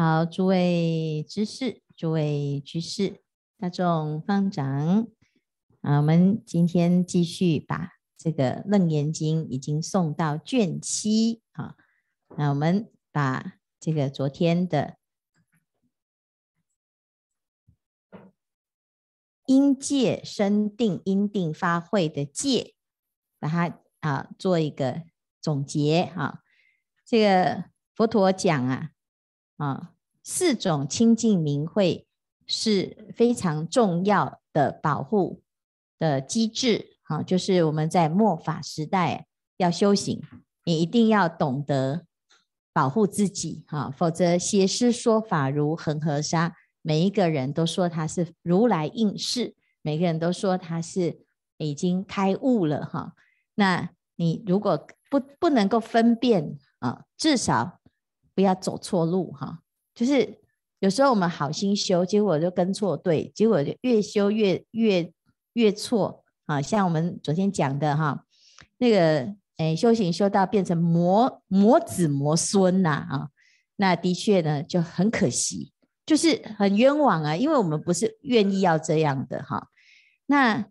好，诸位知识，诸位居士，大众方丈，啊，我们今天继续把这个《楞严经》已经送到卷七啊，那我们把这个昨天的因戒生定，因定发慧的戒，把它啊做一个总结啊，这个佛陀讲啊。啊，四种清净明慧是非常重要的保护的机制。啊，就是我们在末法时代要修行，你一定要懂得保护自己。哈，否则邪师说法如恒河沙，每一个人都说他是如来应世，每个人都说他是已经开悟了。哈，那你如果不不能够分辨啊，至少。不要走错路哈，就是有时候我们好心修，结果就跟错队，结果就越修越越越错啊。像我们昨天讲的哈，那个诶，修行修到变成魔魔子魔孙呐啊，那的确呢就很可惜，就是很冤枉啊，因为我们不是愿意要这样的哈。那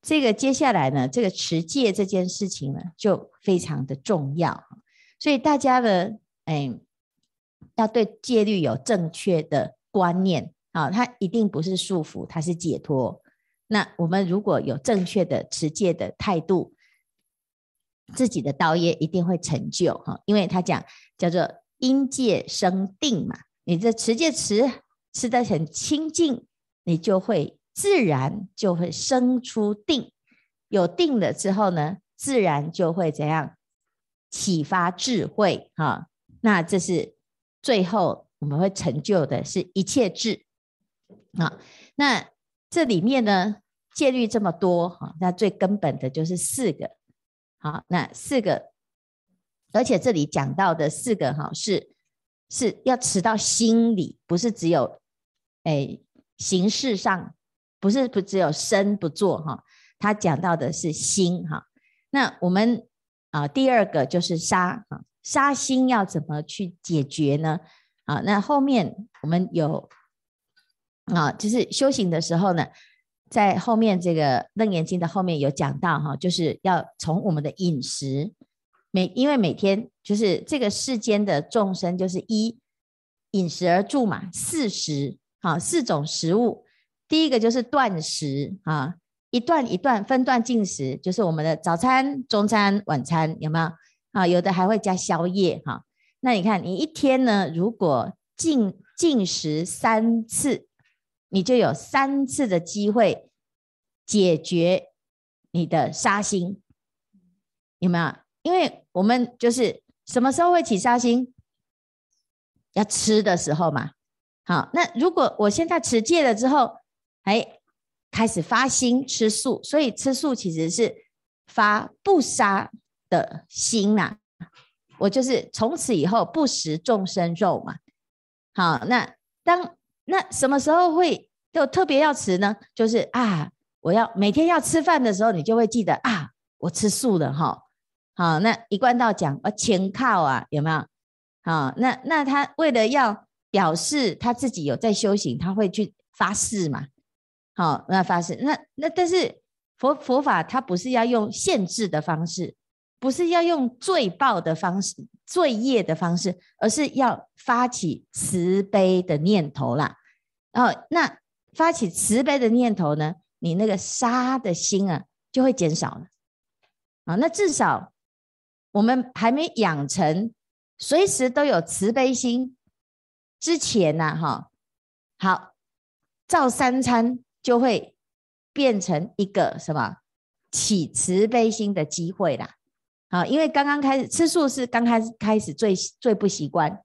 这个接下来呢，这个持戒这件事情呢，就非常的重要，所以大家的诶。要对戒律有正确的观念啊，它一定不是束缚，它是解脱。那我们如果有正确的持戒的态度，自己的道业一定会成就哈。因为他讲叫做因戒生定嘛，你这持戒持持得很清净，你就会自然就会生出定。有定了之后呢，自然就会怎样启发智慧哈。那这是。最后我们会成就的是一切智啊。那这里面呢，戒律这么多哈，那最根本的就是四个。好，那四个，而且这里讲到的四个哈，是是要持到心里，不是只有哎形式上，不是不只有身不做哈。他讲到的是心哈。那我们啊，第二个就是杀哈。杀心要怎么去解决呢？啊，那后面我们有啊，就是修行的时候呢，在后面这个《楞严经》的后面有讲到哈，就是要从我们的饮食每，因为每天就是这个世间的众生就是一饮食而住嘛，四食啊，四种食物，第一个就是断食啊，一段一段分段进食，就是我们的早餐、中餐、晚餐，有没有？啊，有的还会加宵夜哈。那你看，你一天呢，如果进进食三次，你就有三次的机会解决你的杀心，有没有？因为我们就是什么时候会起杀心？要吃的时候嘛。好，那如果我现在持戒了之后，哎，开始发心吃素，所以吃素其实是发不杀的心呐、我就是从此以后不食众生肉嘛。好，那当那什么时候会就特别要吃呢？就是啊，我要每天要吃饭的时候，你就会记得啊，我吃素了哈。好，那一贯道讲啊，虔靠啊，有没有？好，那那他为了要表示他自己有在修行，他会去发誓嘛。好，那发誓，那那但是佛佛法它不是要用限制的方式。不是要用罪报的方式、罪业的方式，而是要发起慈悲的念头啦。哦，那发起慈悲的念头呢，你那个杀的心啊，就会减少了。啊，那至少我们还没养成随时都有慈悲心之前呢，哈，好，照三餐就会变成一个什么起慈悲心的机会啦。啊，因为刚刚开始吃素是刚开始开始最最不习惯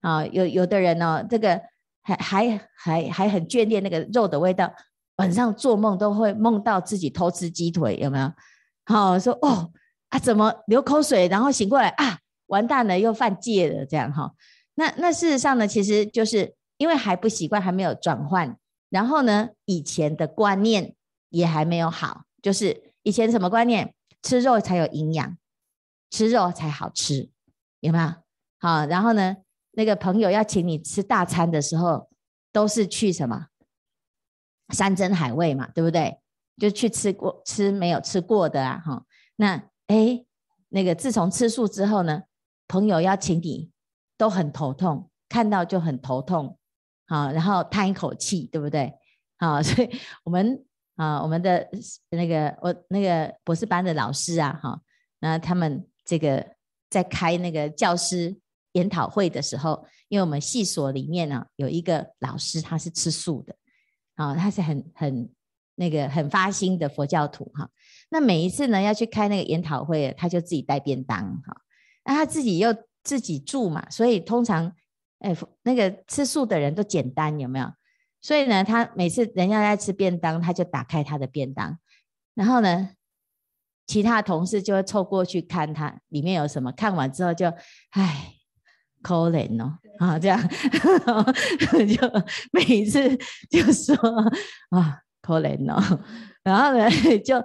啊，有有的人呢、哦，这个还还还还很眷恋那个肉的味道，晚上做梦都会梦到自己偷吃鸡腿，有没有？好说哦啊，怎么流口水，然后醒过来啊，完蛋了，又犯戒了，这样哈。那那事实上呢，其实就是因为还不习惯，还没有转换，然后呢，以前的观念也还没有好，就是以前什么观念？吃肉才有营养。吃肉才好吃，有没有？好，然后呢，那个朋友要请你吃大餐的时候，都是去什么山珍海味嘛，对不对？就去吃过吃没有吃过的啊，哈。那哎，那个自从吃素之后呢，朋友要请你都很头痛，看到就很头痛，好，然后叹一口气，对不对？好，所以我们啊，我们的那个我那个博士班的老师啊，哈，那他们这个在开那个教师研讨会的时候，因为我们系所里面呢有一个老师他是吃素的，啊，他是很很那个很发心的佛教徒哈。那每一次呢要去开那个研讨会，他就自己带便当哈，那他自己又自己住嘛，所以通常哎那个吃素的人都简单有没有？所以呢，他每次人家在吃便当，他就打开他的便当，然后呢，其他同事就会凑过去看他里面有什么。看完之后就，唉，可怜哦，啊，这样 就每一次就说啊，可怜哦，然后呢，就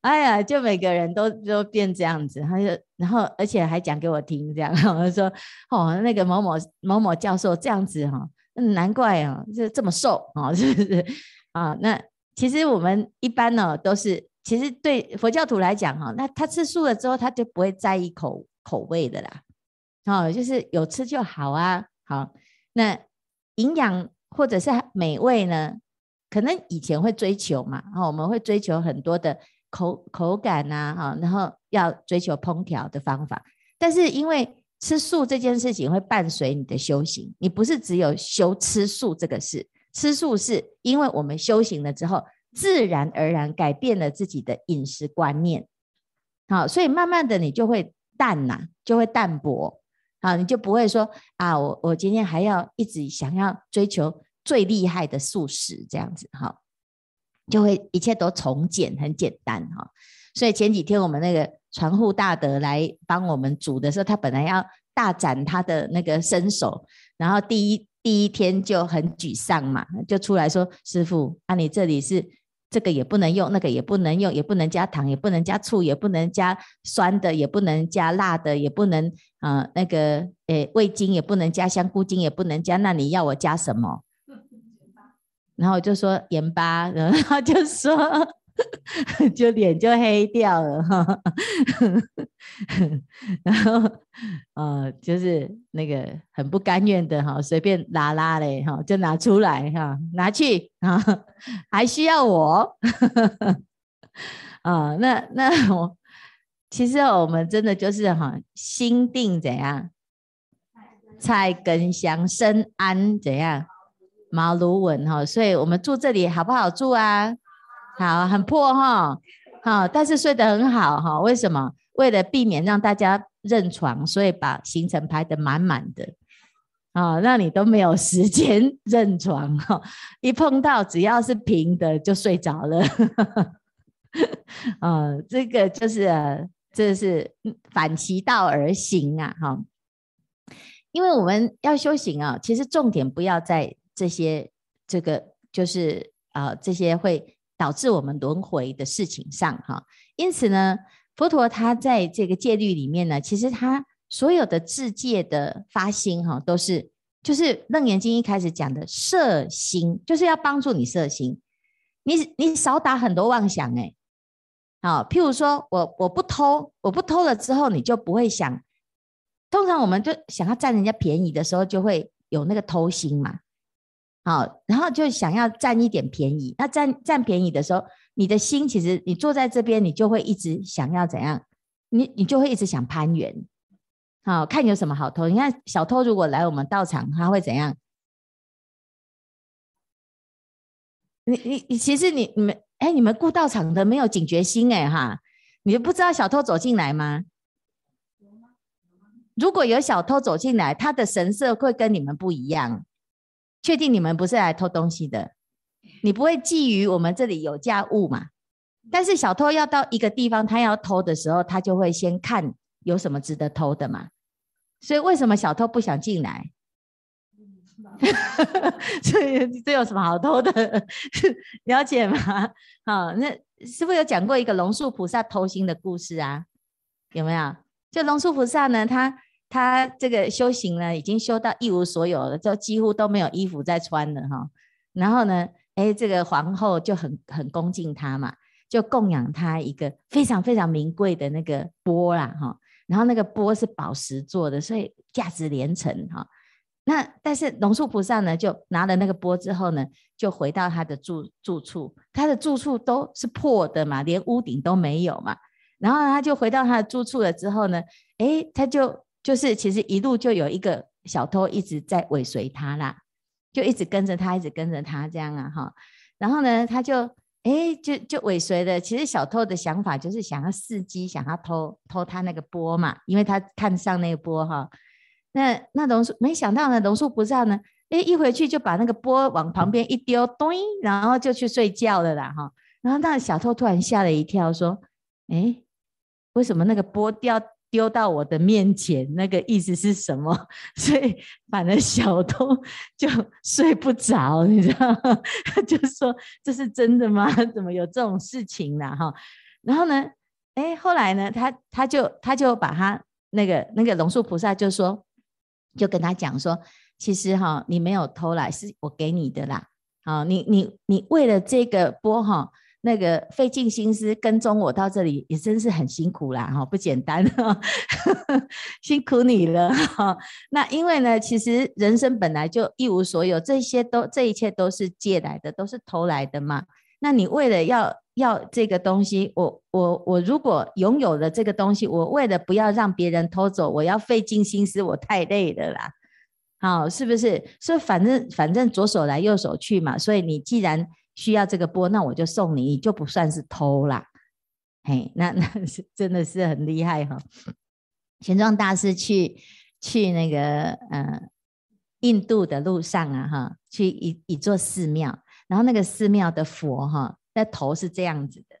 哎呀，就每个人都都变这样子，他就然后而且还讲给我听，这样，我就说哦，那个某某某某教授这样子哈。嗯，难怪啊，就这么瘦啊，是不是啊？那其实我们一般呢，都是其实对佛教徒来讲哈，那他吃素了之后，他就不会在意口口味的啦，哦，就是有吃就好啊。好，那营养或者是美味呢，可能以前会追求嘛，啊，我们会追求很多的口口感呐，哈，然后要追求烹调的方法，但是因为吃素这件事情会伴随你的修行，你不是只有修吃素这个事，吃素是因为我们修行了之后，自然而然改变了自己的饮食观念，好，所以慢慢的你就会淡呐，就会淡薄，好，你就不会说啊，我我今天还要一直想要追求最厉害的素食这样子，哈，就会一切都从简，很简单，哈，所以前几天我们那个。传护大德来帮我们煮的时候，他本来要大展他的那个身手，然后第一第一天就很沮丧嘛，就出来说：“师傅，啊，你这里是这个也不能用，那个也不能用，也不能加糖，也不能加醋，也不能加酸的，也不能加辣的，也不能啊、呃、那个诶味精也不能加，香菇精也不能加，那你要我加什么？” 然后我就说盐巴，然后就说。就脸就黑掉了哈，然后呃，就是那个很不甘愿的哈，随便拉拉嘞哈，就拿出来哈，拿去啊，还需要我啊？那那我其实我们真的就是哈，心定怎样，菜根香，身安怎样，茅庐稳哈，所以我们住这里好不好住啊？好，很破哈，好，但是睡得很好哈。为什么？为了避免让大家认床，所以把行程排得满满的，啊，让你都没有时间认床哈。一碰到只要是平的就睡着了，啊，这个就是这是反其道而行啊，哈。因为我们要修行啊，其实重点不要在这些，这个就是啊，这些会。导致我们轮回的事情上，哈，因此呢，佛陀他在这个戒律里面呢，其实他所有的自戒的发心，哈，都是就是《楞严经》一开始讲的摄心，就是要帮助你摄心，你你少打很多妄想，哎，好，譬如说我我不偷，我不偷了之后，你就不会想，通常我们就想要占人家便宜的时候，就会有那个偷心嘛。好，然后就想要占一点便宜。那占占便宜的时候，你的心其实你坐在这边，你就会一直想要怎样？你你就会一直想攀援。好，看有什么好偷。你看小偷如果来我们道场，他会怎样？你你你，其实你你们哎，你们顾道场的没有警觉心哎哈，你就不知道小偷走进来吗？如果有小偷走进来，他的神色会跟你们不一样。确定你们不是来偷东西的，你不会觊觎我们这里有价物嘛？但是小偷要到一个地方，他要偷的时候，他就会先看有什么值得偷的嘛。所以为什么小偷不想进来？这这有什么好偷的？了解吗？好，那师父有讲过一个龙树菩萨偷心的故事啊？有没有？就龙树菩萨呢，他。他这个修行呢，已经修到一无所有了，就几乎都没有衣服在穿了哈。然后呢，哎，这个皇后就很很恭敬他嘛，就供养他一个非常非常名贵的那个钵啦哈。然后那个钵是宝石做的，所以价值连城哈。那但是龙树菩萨呢，就拿了那个钵之后呢，就回到他的住住处，他的住处都是破的嘛，连屋顶都没有嘛。然后他就回到他的住处了之后呢，哎，他就。就是其实一路就有一个小偷一直在尾随他啦，就一直跟着他，一直跟着他这样啊哈。然后呢，他就哎就就尾随的。其实小偷的想法就是想要伺机，想要偷偷他那个波嘛，因为他看上那个波哈。那那龙树没想到呢，龙树菩萨呢，哎一回去就把那个波往旁边一丢，咚，然后就去睡觉了啦哈。然后那小偷突然吓了一跳，说：“哎，为什么那个波掉？”丢到我的面前，那个意思是什么？所以反而小偷就睡不着，你知道？就说这是真的吗？怎么有这种事情呢？哈，然后呢，哎，后来呢，他他就他就把他那个那个龙树菩萨就说，就跟他讲说，其实哈，你没有偷来，是我给你的啦。好，你你你为了这个波哈。那个费尽心思跟踪我到这里，也真是很辛苦啦，哈，不简单哈，辛苦你了哈。那因为呢，其实人生本来就一无所有，这些都这一切都是借来的，都是偷来的嘛。那你为了要要这个东西，我我我如果拥有了这个东西，我为了不要让别人偷走，我要费尽心思，我太累了啦。好，是不是？所以反正反正左手来右手去嘛。所以你既然需要这个钵，那我就送你，就不算是偷啦。嘿，那 那是真的是很厉害哈。玄奘大师去去那个呃印度的路上啊哈，去一一座寺庙，然后那个寺庙的佛哈，那头是这样子的，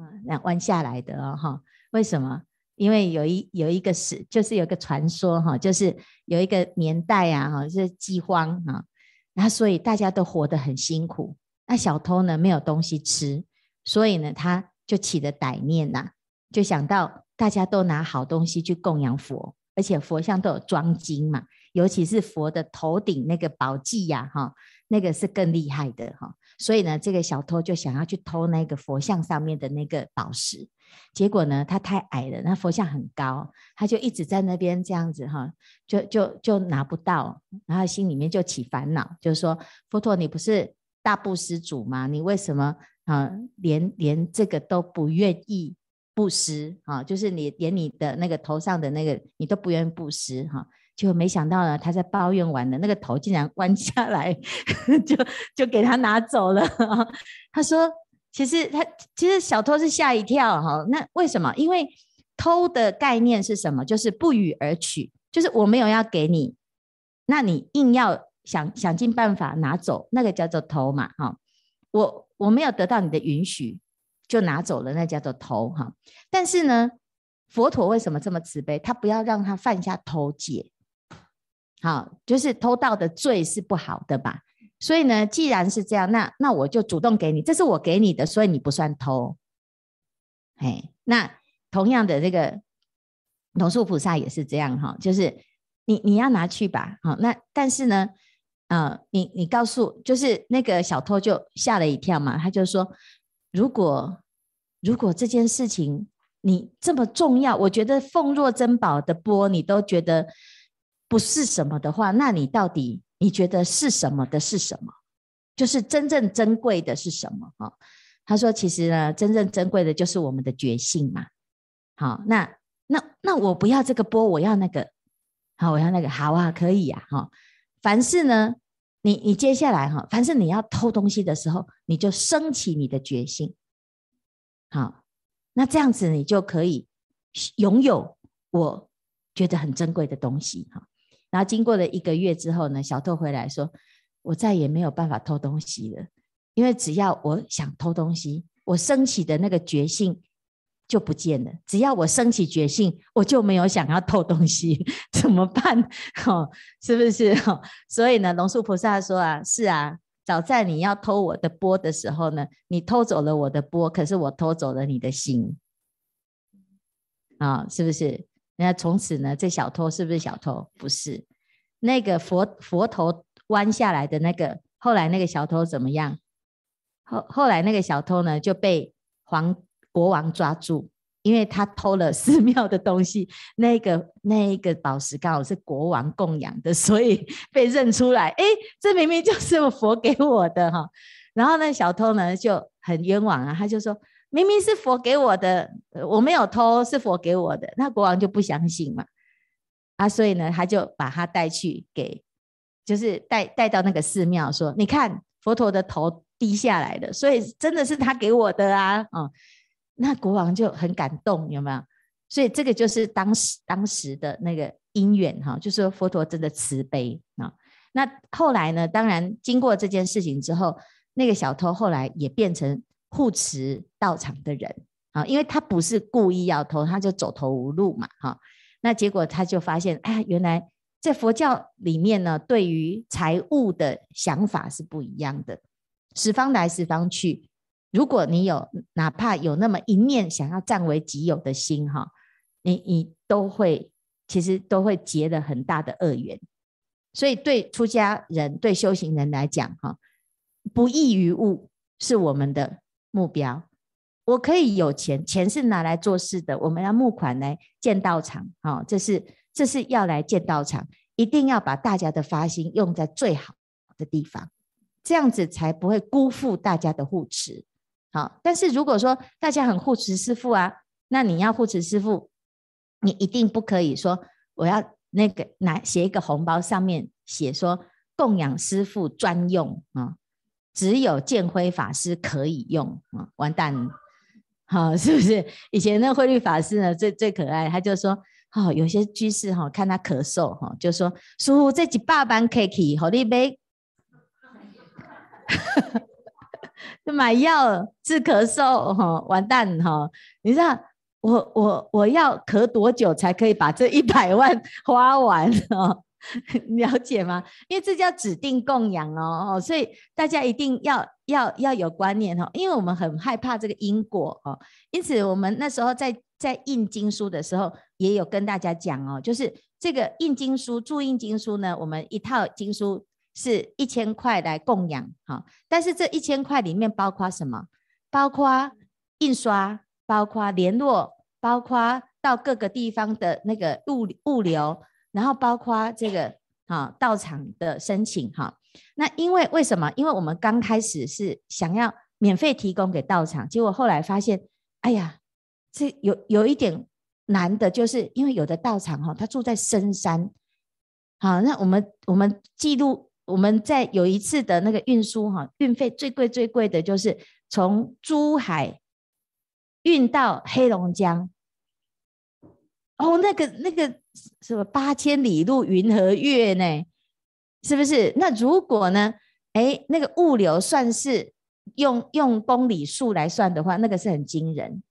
嗯，那弯下来的哦哈。为什么？因为有一有一个是，就是有个传说哈，就是有一个年代啊哈，是饥荒啊，然后所以大家都活得很辛苦。那小偷呢，没有东西吃，所以呢，他就起了歹念呐、就想到大家都拿好东西去供养佛，而且佛像都有装金嘛，尤其是佛的头顶那个宝髻呀，哈，那个是更厉害的哈。所以呢，这个小偷就想要去偷那个佛像上面的那个宝石，结果呢，他太矮了，那佛像很高，他就一直在那边这样子哈，就就就拿不到，然后心里面就起烦恼，就是说，佛陀，你不是大布施主吗？你为什么啊，连连这个都不愿意布施啊？就是你连你的那个头上的那个你都不愿意布施哈？就没想到呢，他在抱怨完了，那个头竟然弯下来，就就给他拿走了。他说：“其实他其实小偷是吓一跳哈。那为什么？因为偷的概念是什么？就是不予而取，就是我没有要给你，那你硬要。”想想尽办法拿走，那个叫做偷嘛，哈，我我没有得到你的允许就拿走了，那叫做偷哈。但是呢，佛陀为什么这么慈悲？他不要让他犯下偷戒，好，就是偷盗的罪是不好的吧？所以呢，既然是这样，那那我就主动给你，这是我给你的，所以你不算偷。哎，那同样的这个龙树菩萨也是这样哈，就是你你要拿去吧，好，那但是呢。啊、你你告诉，就是那个小偷就吓了一跳嘛，他就说，如果如果这件事情你这么重要，我觉得奉若珍宝的钵你都觉得不是什么的话，那你到底你觉得是什么的是什么？就是真正珍贵的是什么？哈，他说其实呢，真正珍贵的就是我们的觉性嘛。好，那那那我不要这个钵，我要那个，好，我要那个，好啊，可以呀，哈。凡是呢，你你接下来哈，凡是你要偷东西的时候，你就升起你的决心，好，那这样子你就可以拥有我觉得很珍贵的东西哈。然后经过了一个月之后呢，小偷回来说，我再也没有办法偷东西了，因为只要我想偷东西，我升起的那个决心。就不见了。只要我升起决心，我就没有想要偷东西，怎么办？哦，是不是？哦，所以呢，龙树菩萨说啊，是啊，早在你要偷我的钵的时候呢，你偷走了我的钵，可是我偷走了你的心啊，是不是？那从此呢，这小偷是不是小偷？不是，那个佛佛头弯下来的那个，后来那个小偷怎么样？后后来那个小偷呢就被皇国王抓住。因为他偷了寺庙的东西，那个那个宝石刚好是国王供养的，所以被认出来。哎，这明明就是我佛给我的哈。然后那小偷呢就很冤枉啊，他就说明明是佛给我的，我没有偷，是佛给我的。那国王就不相信嘛，啊，所以呢他就把他带去给，就是带带到那个寺庙说，你看佛陀的头低下来的，所以真的是他给我的啊，嗯。那国王就很感动，有没有？所以这个就是当时当时的那个因缘哈，就是说佛陀真的慈悲啊。那后来呢？当然经过这件事情之后，那个小偷后来也变成护持道场的人啊，因为他不是故意要偷，他就走投无路嘛哈。那结果他就发现，哎，原来在佛教里面呢，对于财物的想法是不一样的，十方来十方去。如果你有哪怕有那么一念想要占为己有的心哈，你你都会其实都会结了很大的恶缘。所以对出家人、对修行人来讲哈，不异于物是我们的目标。我可以有钱，钱是拿来做事的。我们要募款来建道场，哈，这是这是要来建道场，一定要把大家的发心用在最好的地方，这样子才不会辜负大家的护持。好，但是如果说大家很护持师父啊，那你要护持师父，你一定不可以说我要那个拿写一个红包，上面写说供养师父专用啊，只有建辉法师可以用啊，完蛋，好，是不是？以前那慧律法师呢，最最可爱，他就说，哦，有些居士哈，看他咳嗽哈，就说师父这几百万 K K 好你买。就买药治咳嗽，哈，完蛋哈！你知道我我我要咳多久才可以把这一百万 花完哦？了解吗？因为这叫指定供养哦，所以大家一定要要要有观念哦，因为我们很害怕这个因果哦，因此我们那时候在在印经书的时候，也有跟大家讲哦，就是这个印经书注印经书呢，我们一套经书。是一千块来供养，哈，但是这一千块里面包括什么？包括印刷，包括联络，包括到各个地方的那个物物流，然后包括这个啊道场的申请，哈。那因为为什么？因为我们刚开始是想要免费提供给道场，结果后来发现，哎呀，这有有一点难的，就是因为有的道场哈，他住在深山，好，那我们我们记录。我们在有一次的那个运输哈，运费最贵最贵的就是从珠海运到黑龙江，哦，那个那个什么八千里路云和月呢？是不是？那如果呢？哎，那个物流算是用用公里数来算的话，那个是很惊人。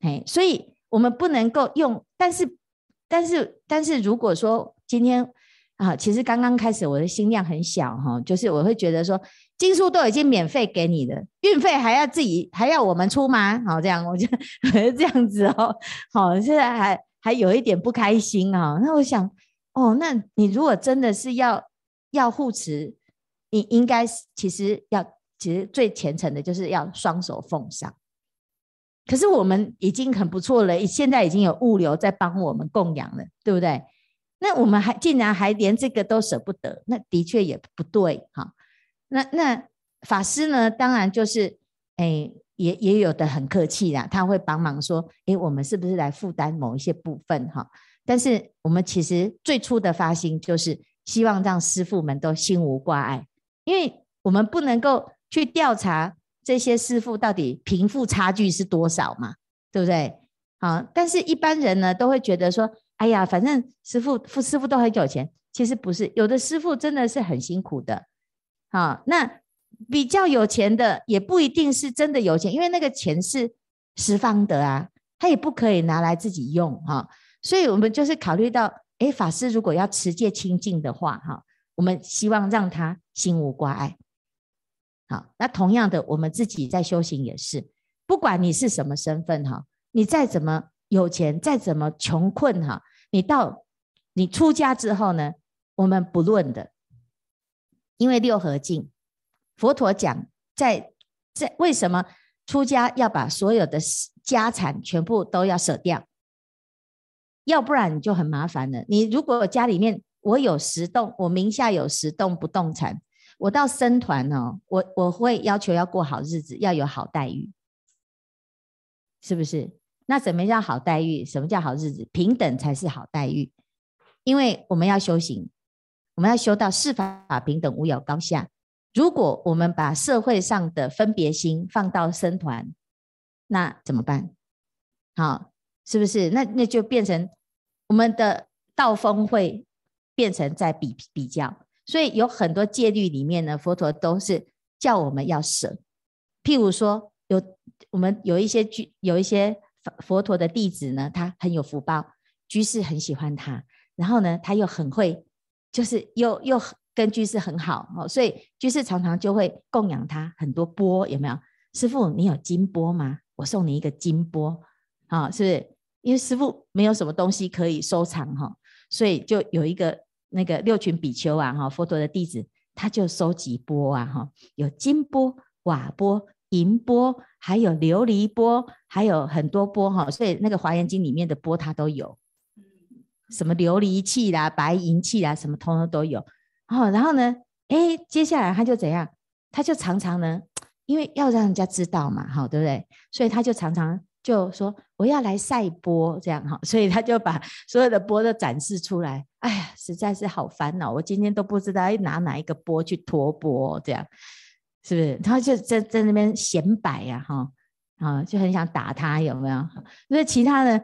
哎，所以我们不能够用，但是但是但是如果说今天。啊，其实刚刚开始我的心量很小哈，就是我会觉得说，经书都已经免费给你了，运费还要自己还要我们出吗？好，这样我就这样子哦，好，现在还还有一点不开心啊。那我想，哦，那你如果真的是要要护持，你应该其实要其实最虔诚的就是要双手奉上。可是我们已经很不错了，现在已经有物流在帮我们供养了，对不对？那我们还竟然还连这个都舍不得，那的确也不对哈。那那法师呢？当然就是，哎，也也有的很客气啦，他会帮忙说，哎，我们是不是来负担某一些部分哈？但是我们其实最初的发心就是希望让师父们都心无挂碍，因为我们不能够去调查这些师父到底贫富差距是多少嘛，对不对？好，但是一般人呢都会觉得说。哎呀，反正师傅、傅师傅都很有钱，其实不是，有的师傅真的是很辛苦的。好，那比较有钱的也不一定是真的有钱，因为那个钱是十方的啊，他也不可以拿来自己用哈。所以我们就是考虑到，哎，法师如果要持戒清净的话，哈，我们希望让他心无挂碍。好，那同样的，我们自己在修行也是，不管你是什么身份哈，你再怎么。有钱，再怎么穷困哈，你到你出家之后呢，我们不论的，因为六合敬，佛陀讲在在为什么出家要把所有的家产全部都要舍掉，要不然你就很麻烦了。你如果家里面我有十栋，我名下有十栋不动产，我到僧团哦，我我会要求要过好日子，要有好待遇，是不是？那什么叫好待遇？什么叫好日子？平等才是好待遇，因为我们要修行，我们要修到四法平等，无有高下。如果我们把社会上的分别心放到僧团，那怎么办？好，是不是？那那就变成我们的道风会变成在比比较。所以有很多戒律里面呢，佛陀都是叫我们要舍。譬如说，有我们有一些具有一些。佛陀的弟子呢，他很有福报，居士很喜欢他，然后呢，他又很会，就是又又跟居士很好哦，所以居士常常就会供养他很多钵，有没有？师父，你有金钵吗？我送你一个金钵，啊，是不是？因为师父没有什么东西可以收藏哈，所以就有一个那个六群比丘啊，哈，佛陀的弟子，他就收集钵啊，哈，有金钵、瓦钵。银波，还有琉璃波，还有很多波哈，所以那个《华严经》里面的波它都有，什么琉璃器啦、白银器啦，什么通通都有。哦，然后呢，哎，接下来他就怎样？他就常常呢，因为要让人家知道嘛，哈，对不对？所以他就常常就说我要来赛波，这样哈，所以他就把 所有的波都展示出来。哎呀，实在是好烦恼，我今天都不知道要拿哪一个波去托钵，这样。是不是？他就在在那边显摆呀，哈，啊，就很想打他，有没有？因为其他的，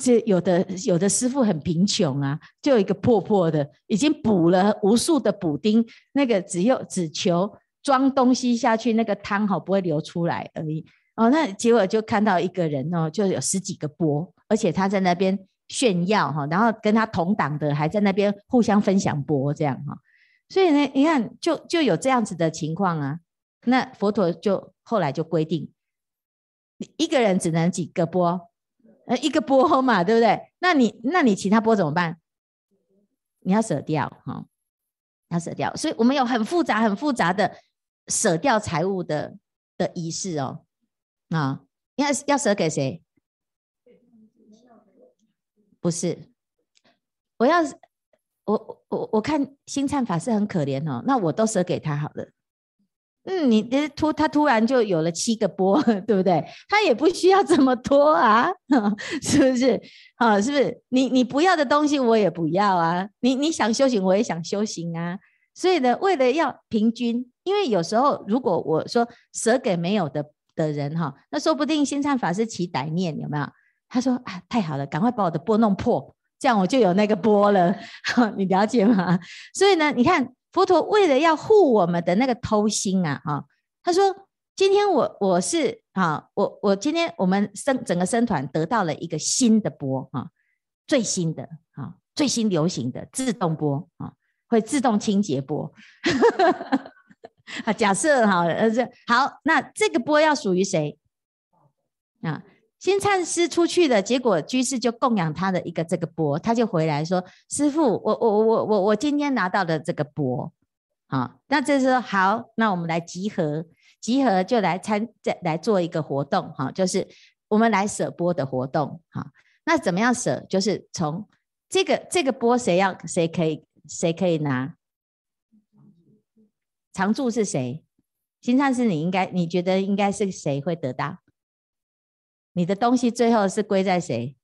这有的有的师傅很贫穷啊，就有一个破破的，已经补了无数的补丁，那个只有只求装东西下去，那个汤哈不会流出来而已。哦，那结果就看到一个人哦，就有十几个钵，而且他在那边炫耀哈，然后跟他同党的还在那边互相分享钵这样哈，所以呢，你看就就有这样子的情况啊。那佛陀就后来就规定，一个人只能几个波，呃，一个波嘛，对不对？那你那你其他波怎么办？你要舍掉哈，要舍掉。所以我们有很复杂、很复杂的舍掉财物的的仪式哦。啊，要要舍给谁？不是，我要我我我看星灿法师很可怜哦，那我都舍给他好了。嗯，你突他突然就有了七个波，对不对？他也不需要这么多啊，是不是？啊，是不是？你你不要的东西我也不要啊，你你想修行我也想修行啊，所以呢，为了要平均，因为有时候如果我说舍给没有的的人哈，那说不定星灿法师起歹念有没有？他说啊，太好了，赶快把我的波弄破，这样我就有那个波了，你了解吗？所以呢，你看。佛陀为了要护我们的那个偷心啊，哈，他说：“今天我我是啊，我我今天我们生整个生团得到了一个新的钵啊，最新的啊，最新流行的自动钵啊，会自动清洁钵。啊，假设哈，呃，这好，那这个钵要属于谁啊？”金灿师出去了，结果居士就供养他的一个这个钵，他就回来说：“师父，我我我我我今天拿到的这个钵，啊，那这时候好，那我们来集合，集合就来参再来做一个活动，哈，就是我们来舍钵的活动，哈，那怎么样舍？就是从这个这个钵谁要谁可以谁可以拿？常住是谁？金灿师，你应该你觉得应该是谁会得到？”你的东西最后是归在谁？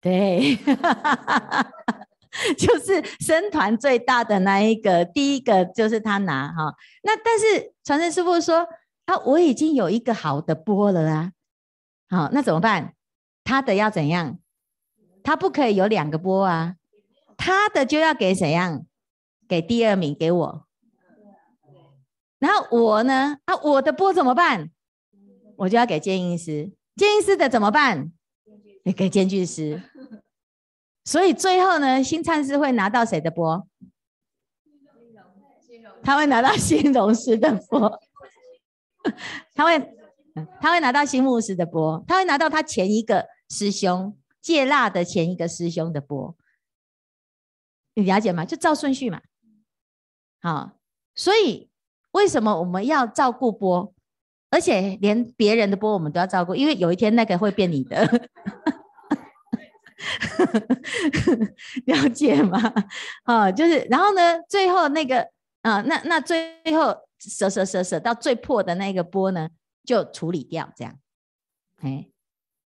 对，就是生团最大的那一个，第一个就是他拿哈。那但是传承师傅说，啊，我已经有一个好的钵了啊。好，那怎么办？他的要怎样？他不可以有两个钵啊，他的就要给谁样？给第二名，给我。然后我呢？啊，我的波怎么办？我就要给监音师，监音师的怎么办？也给监具师。所以最后呢，新灿师会拿到谁的波？他会拿到兴隆师的波。他会他会拿到新牧师的波，他会拿到他前一个师兄戒腊的前一个师兄的波，你了解吗？就照顺序嘛。好，所以为什么我们要照顾波？而且连别人的波我们都要照顾，因为有一天那个会变你的，了解吗？啊，就是然后呢，最后那个啊，那那最后舍舍舍舍到最破的那个波呢，就处理掉，这样，哎，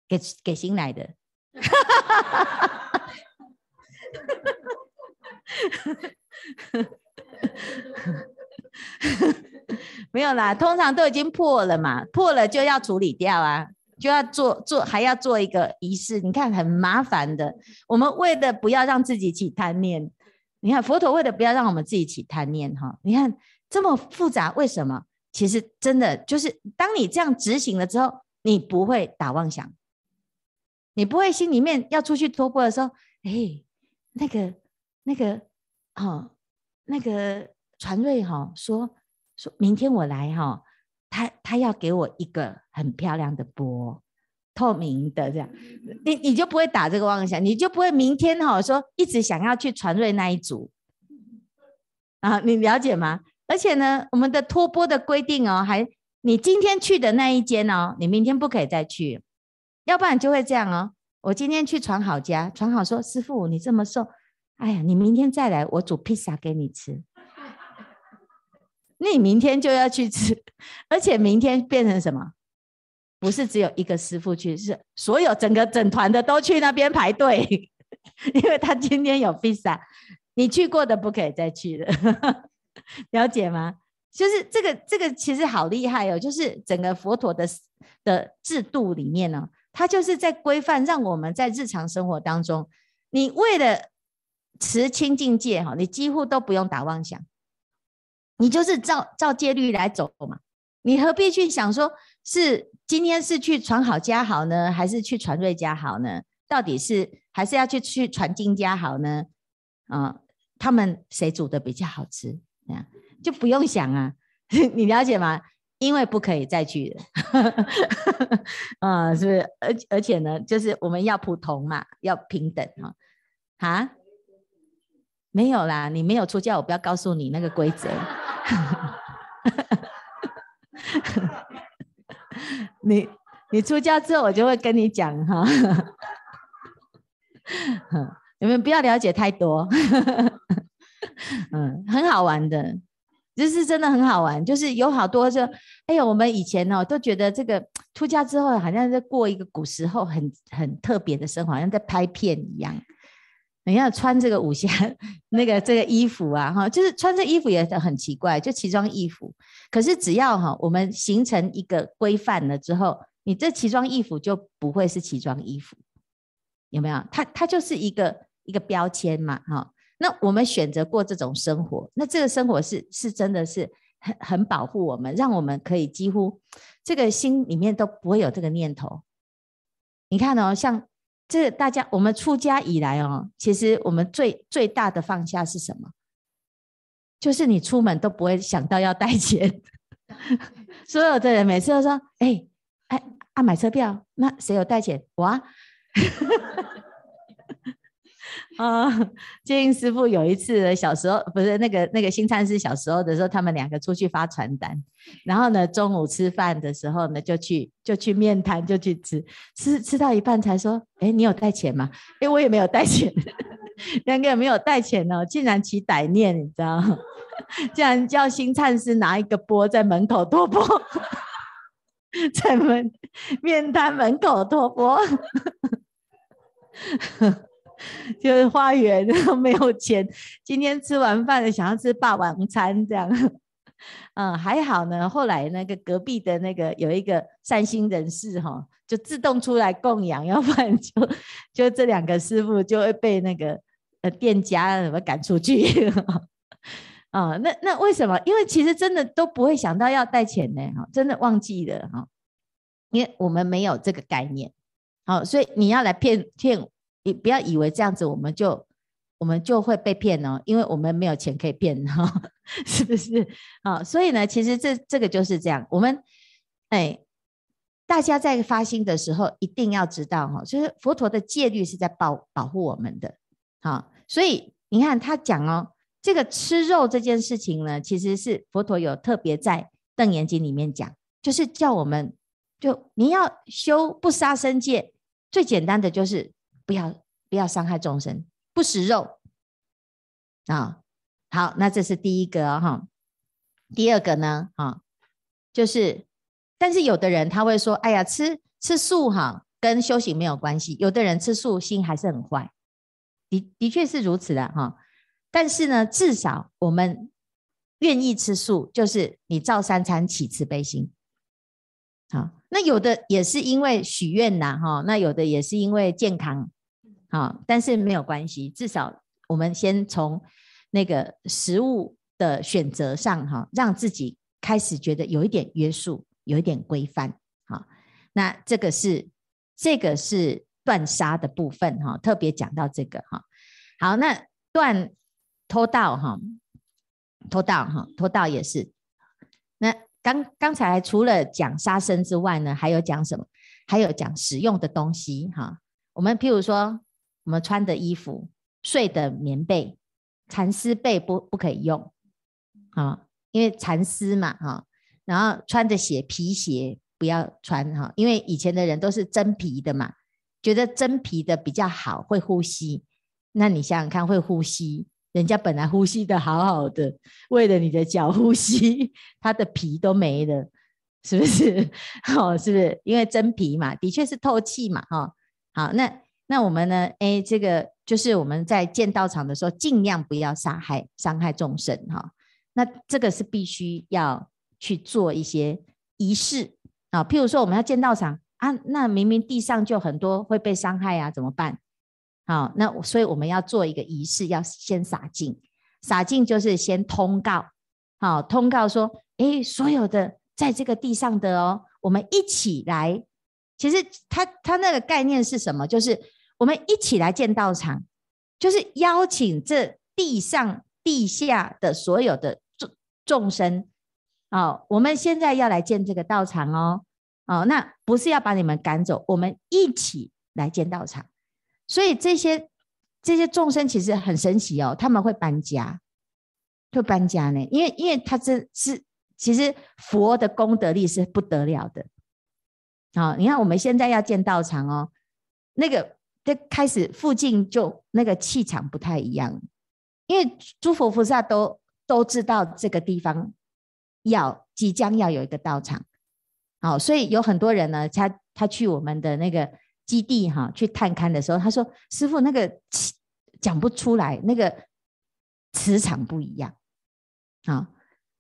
给给新来的，没有啦，通常都已经破了嘛，破了就要处理掉啊，就要做做，还要做一个仪式，你看很麻烦的。我们为了不要让自己起贪念，你看佛陀为了不要让我们自己起贪念哈，你看这么复杂，为什么？其实真的就是当你这样执行了之后，你不会打妄想，你不会心里面要出去托钵的时候，哎，那个那个哦，那个传瑞哈说。说明天我来哈，他他要给我一个很漂亮的钵，透明的这样，你你就不会打这个妄想，你就不会明天哈说一直想要去传瑞那一组啊，你了解吗？而且呢，我们的托钵的规定哦，还你今天去的那一间哦，你明天不可以再去，要不然就会这样哦。我今天去传好家，传好说师傅你这么瘦，哎呀，你明天再来，我煮披萨给你吃。那你明天就要去吃，而且明天变成什么？不是只有一个师傅去，是所有整个整团的都去那边排队，因为他今天有披萨，你去过的不可以再去了，了解吗？就是这个这个其实好厉害哦，就是整个佛陀的的制度里面呢，它就是在规范，让我们在日常生活当中，你为了持清净戒哈，你几乎都不用打妄想。你就是照照戒律来走嘛，你何必去想说是今天是去传好家好呢，还是去传瑞家好呢？到底是还是要去去传经家好呢？啊，他们谁煮的比较好吃？这样就不用想啊，你了解吗？因为不可以再去了，啊，是不是？而而且呢，就是我们要普通嘛，要平等哈，啊。没有啦，你没有出家，我不要告诉你那个规则。你你出家之后，我就会跟你讲哈。你们不要了解太多。嗯，很好玩的，就是真的很好玩，就是有好多就，哎呦，我们以前哦都觉得这个出家之后好像在过一个古时候很很特别的生活，好像在拍片一样。你要穿这个武侠 那个这个衣服啊，哈，就是穿这衣服也很奇怪，就奇装异服。可是只要哈，我们形成一个规范了之后，你这奇装异服就不会是奇装异服，有没有？它它就是一个一个标签嘛，哈。那我们选择过这种生活，那这个生活是是真的是很很保护我们，让我们可以几乎这个心里面都不会有这个念头。你看哦，像。这大家，我们出家以来哦，其实我们最最大的放下是什么？就是你出门都不会想到要带钱。所有的人每次都说：“哎哎啊，买车票，那谁有带钱？我啊。” 啊，建英师傅有一次小时候，不是那个那个新禅师小时候的时候，他们两个出去发传单，然后呢，中午吃饭的时候呢，就去就去面摊就去吃，吃吃到一半才说，哎，你有带钱吗？哎，我也没有带钱，两个人没有带钱哦，竟然起歹念，你知道吗？竟然叫新禅师拿一个钵在门口托钵，在门面摊门口托钵。就是花园 然后没有钱，今天吃完饭了，想要吃霸王餐这样，嗯，还好呢。后来那个隔壁的那个有一个善心人士哈，就自动出来供养，要不然就就这两个师傅就会被那个呃店家什么赶出去。啊、嗯，那那为什么？因为其实真的都不会想到要带钱呢，哈，真的忘记了哈，因为我们没有这个概念，好，所以你要来骗骗。你不要以为这样子我们就我们就会被骗哦，因为我们没有钱可以骗哈，是不是啊？所以呢，其实这这个就是这样，我们哎，大家在发心的时候，一定要知道哈，就是佛陀的戒律是在保保护我们的，好，所以你看他讲哦，这个吃肉这件事情呢，其实是佛陀有特别在《楞严经》里面讲，就是叫我们就你要修不杀生戒，最简单的就是不要不要伤害众生，不食肉啊。好，那这是第一个哈，第二个呢，啊，就是。但是有的人他会说：“哎呀，吃吃素哈，跟修行没有关系。”有的人吃素心还是很坏，的的确是如此的哈。但是呢，至少我们愿意吃素，就是你照三餐起慈悲心。好，那有的也是因为许愿呐哈，那有的也是因为健康，啊，但是没有关系，至少我们先从那个食物的选择上哈，让自己开始觉得有一点约束。有一点规范，好，那这个是这个是断杀的部分哈，特别讲到这个哈。好，那断偷盗哈，偷盗哈，偷盗也是。那刚刚才除了讲杀生之外呢，还有讲什么？还有讲使用的东西哈。我们譬如说，我们穿的衣服、睡的棉被、蚕丝被不不可以用啊，因为蚕丝嘛哈。然后穿的鞋，皮鞋不要穿哈，因为以前的人都是真皮的嘛，觉得真皮的比较好，会呼吸。那你想想看，会呼吸，人家本来呼吸的好好的，为了你的脚呼吸，他的皮都没了，是不是？哦，是不是？因为真皮嘛，的确是透气嘛，哈。好，那那我们呢？哎，这个就是我们在建道场的时候，尽量不要杀害伤害众生哈。那这个是必须要。去做一些仪式啊，譬如说我们要建道场啊，那明明地上就很多会被伤害啊，怎么办？好，那所以我们要做一个仪式，要先洒净，洒净就是先通告，好，通告说，哎，所有的在这个地上的哦，我们一起来。其实他他那个概念是什么？就是我们一起来建道场，就是邀请这地上地下的所有的众众生。好，我们现在要来建这个道场哦。哦，那不是要把你们赶走，我们一起来建道场。所以这些这些众生其实很神奇哦，他们会搬家，会搬家呢。因为因为他这是其实佛的功德力是不得了的。好，你看我们现在要建道场哦，那个这开始附近就那个气场不太一样，因为诸佛菩萨都都知道这个地方。要即将要有一个道场，好，所以有很多人呢，他他去我们的那个基地哈，去探勘的时候，他说：“师父，那个讲不出来，那个磁场不一样。”啊，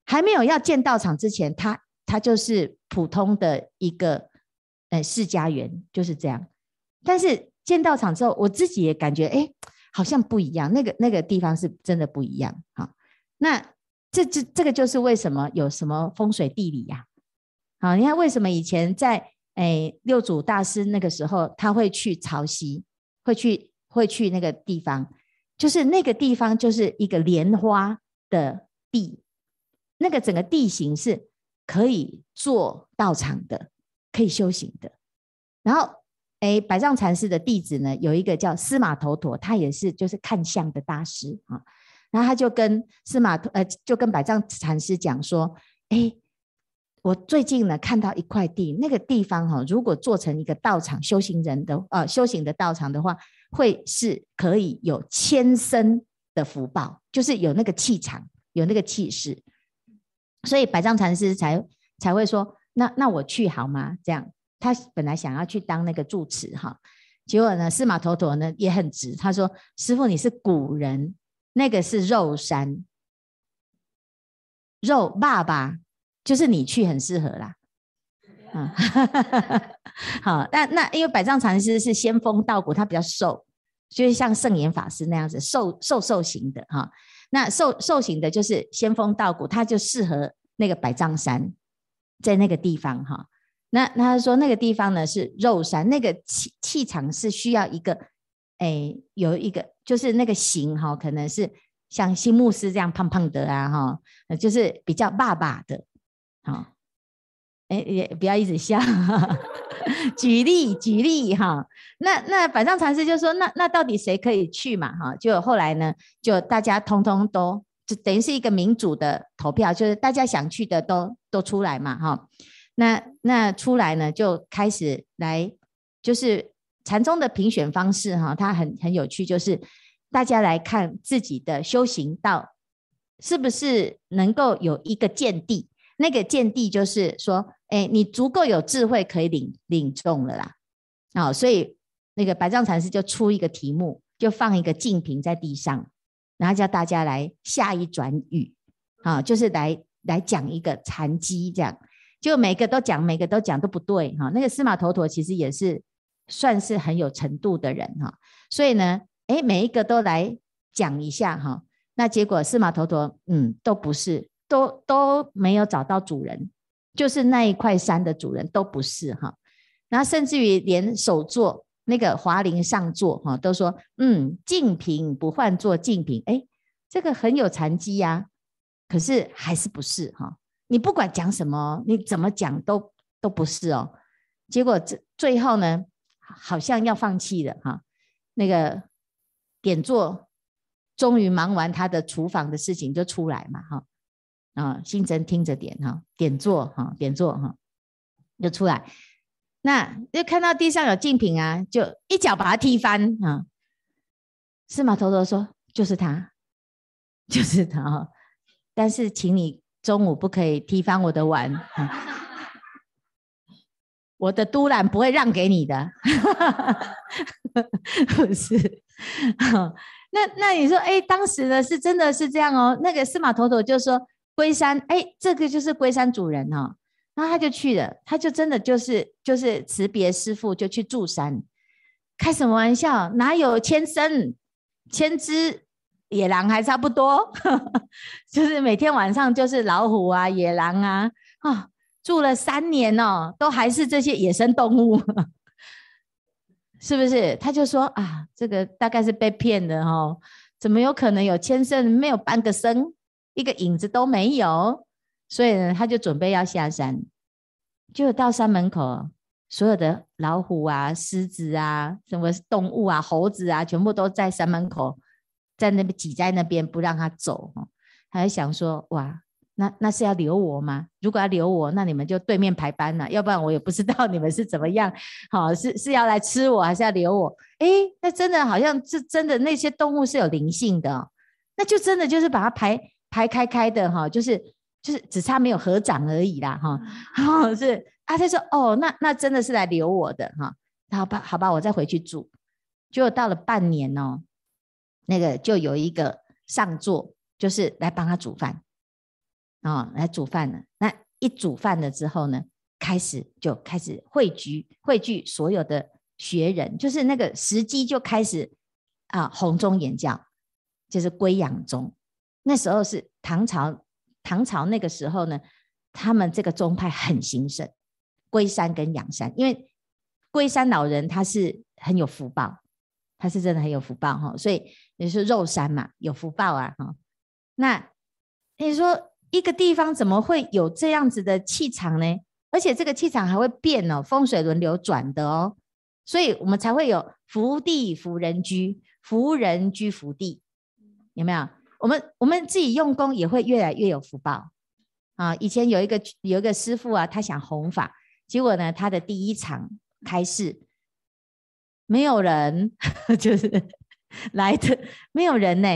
还没有要建道场之前，他他就是普通的一个呃释迦园，就是这样。但是建道场之后，我自己也感觉哎，好像不一样，那个那个地方是真的不一样。好，那。这这这个就是为什么有什么风水地理呀？好，你看为什么以前在诶六祖大师那个时候他会去潮汐，会去会去那个地方，就是那个地方就是一个莲花的地，那个整个地形是可以做道场的，可以修行的。然后哎，百丈禅师的弟子呢，有一个叫司马头陀，他也是就是看相的大师啊。然后他就跟司马呃，就跟百丈禅师讲说：“哎，我最近呢看到一块地，那个地方哈、哦，如果做成一个道场，修行人的呃修行的道场的话，会是可以有千生的福报，就是有那个气场，有那个气势。所以百丈禅师才才会说：那那我去好吗？这样，他本来想要去当那个住持哈，结果呢，司马头陀呢也很直，他说：师傅你是古人。”那个是肉山，肉爸爸就是你去很适合啦，嗯，好，那那因为百丈禅师是仙风道骨，他比较瘦，就是像圣严法师那样子瘦瘦瘦型的哈，那瘦瘦型的就是仙风道骨，他就适合那个百丈山，在那个地方哈，那他说那个地方呢是肉山，那个气气场是需要一个。哎，有一个就是那个形哈，可能是像新牧师这样胖胖的啊哈，就是比较爸爸的，好，哎，也不要一直笑。举例举例哈，那那百丈禅师就说，那那到底谁可以去嘛？哈，就后来呢，就大家通通都就等于是一个民主的投票，就是大家想去的都都出来嘛，哈。那那出来呢，就开始来，就是禅宗的评选方式哈，它很很有趣，就是大家来看自己的修行道是不是能够有一个见地，那个见地就是说。哎，你足够有智慧可以领领众了啦，啊、哦，所以那个百丈禅师就出一个题目，就放一个净瓶在地上，然后叫大家来下一转语，啊、就是来来讲一个禅机这样，就每个都讲，每个都讲都不对哈、那个司马头陀其实也是算是很有程度的人哈、所以呢，哎，每一个都来讲一下哈、那结果司马头陀嗯都不是，都都没有找到主人。就是那一块山的主人都不是哈，然后甚至于连首座那个华林上座哈，都说嗯，净瓶不换做净瓶，哎，这个很有禅机呀，可是还是不是哈？你不管讲什么，你怎么讲都都不是哦。结果这最后呢，好像要放弃了哈。那个点座终于忙完他的厨房的事情就出来嘛哈。啊，信真听着点哈，点坐哈，点坐哈，就出来。那就看到地上有净瓶啊，就一脚把它踢翻啊。司马头陀说：“就是他，就是他。但是，请你中午不可以踢翻我的碗，我的都兰不会让给你的。”不是。那那你说，哎，当时呢是真的是这样哦。那个司马头陀就说。龟山，哎，这个就是龟山主人哦，然后他就去了，他就真的就是就是辞别师父，就去住山。开什么玩笑？哪有千僧、千只野狼还差不多？就是每天晚上就是老虎啊、野狼啊，啊、住了三年哦，都还是这些野生动物，是不是？他就说啊，这个大概是被骗的哦，怎么有可能有千僧没有半个身？一个影子都没有，所以呢，他就准备要下山，就到山门口，所有的老虎啊、狮子啊、什么动物啊、猴子啊，全部都在山门口，在那边挤在那边不让他走。他还想说：哇，那那是要留我吗？如果要留我，那你们就对面排班了，要不然我也不知道你们是怎么样。好，是是要来吃我，还是要留我？哎，那真的好像是真的，那些动物是有灵性的，那就真的就是把它排。排开开的哈，就是就是只差没有合掌而已啦哈。然 后是啊，他说哦，那那真的是来留我的哈。好吧，好吧，我再回去住。结果到了半年哦，那个就有一个上座，就是来帮他煮饭啊，来煮饭了。那一煮饭了之后呢，开始就开始汇聚汇聚所有的学人，就是那个时机就开始啊，弘宗演教，就是归养宗。那时候是唐朝，唐朝那个时候呢，他们这个宗派很兴盛，龟山跟养山，因为龟山老人他是很有福报，他是真的很有福报哈，所以你说肉山嘛，有福报啊哈。那你说一个地方怎么会有这样子的气场呢？而且这个气场还会变哦，风水轮流转的哦，所以我们才会有福地福人居，福人居福地，有没有？我们我们自己用功也会越来越有福报啊！以前有一个有一个师傅啊，他想弘法，结果呢，他的第一场开示没有人，就是来的没有人呢。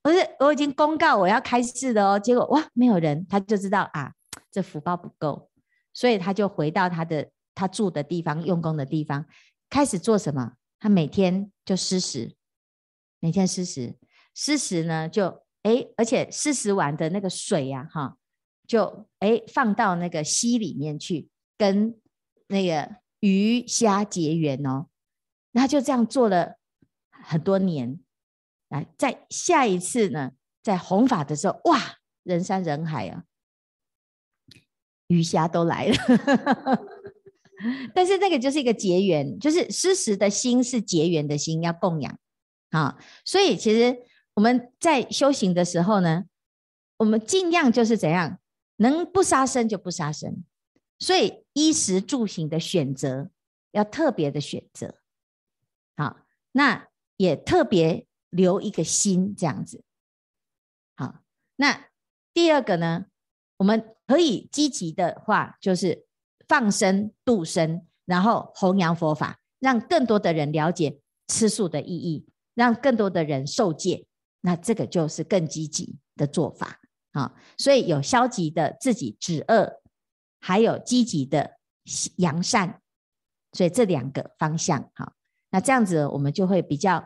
不是我已经公告我要开市的哦，结果哇，没有人，他就知道啊，这福报不够，所以他就回到他的他住的地方，用功的地方，开始做什么？他每天就施食，每天施食。施食呢，就哎，而且施食完的那个水呀，哈，就哎放到那个溪里面去，跟那个鱼虾结缘哦。他就这样做了很多年。来，在下一次呢，在弘法的时候，哇，人山人海啊，鱼虾都来了。但是那个就是一个结缘，就是施食的心是结缘的心，要供养啊。所以其实。我们在修行的时候呢，我们尽量就是怎样，能不杀生就不杀生，所以衣食住行的选择要特别的选择，那也特别留一个心这样子。好，那第二个呢，我们可以积极的话，就是放生度生，然后弘扬佛法，让更多的人了解吃素的意义，让更多的人受戒，那这个就是更积极的做法。啊，所以有消极的自己止恶，还有积极的扬善，所以这两个方向，哈，那这样子我们就会比较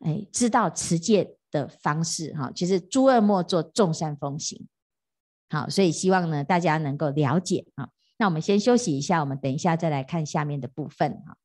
哎知道持戒的方式，哈，其实诸恶莫作，众善奉行，好，所以希望呢大家能够了解啊。那我们先休息一下，我们等一下再来看下面的部分，哈。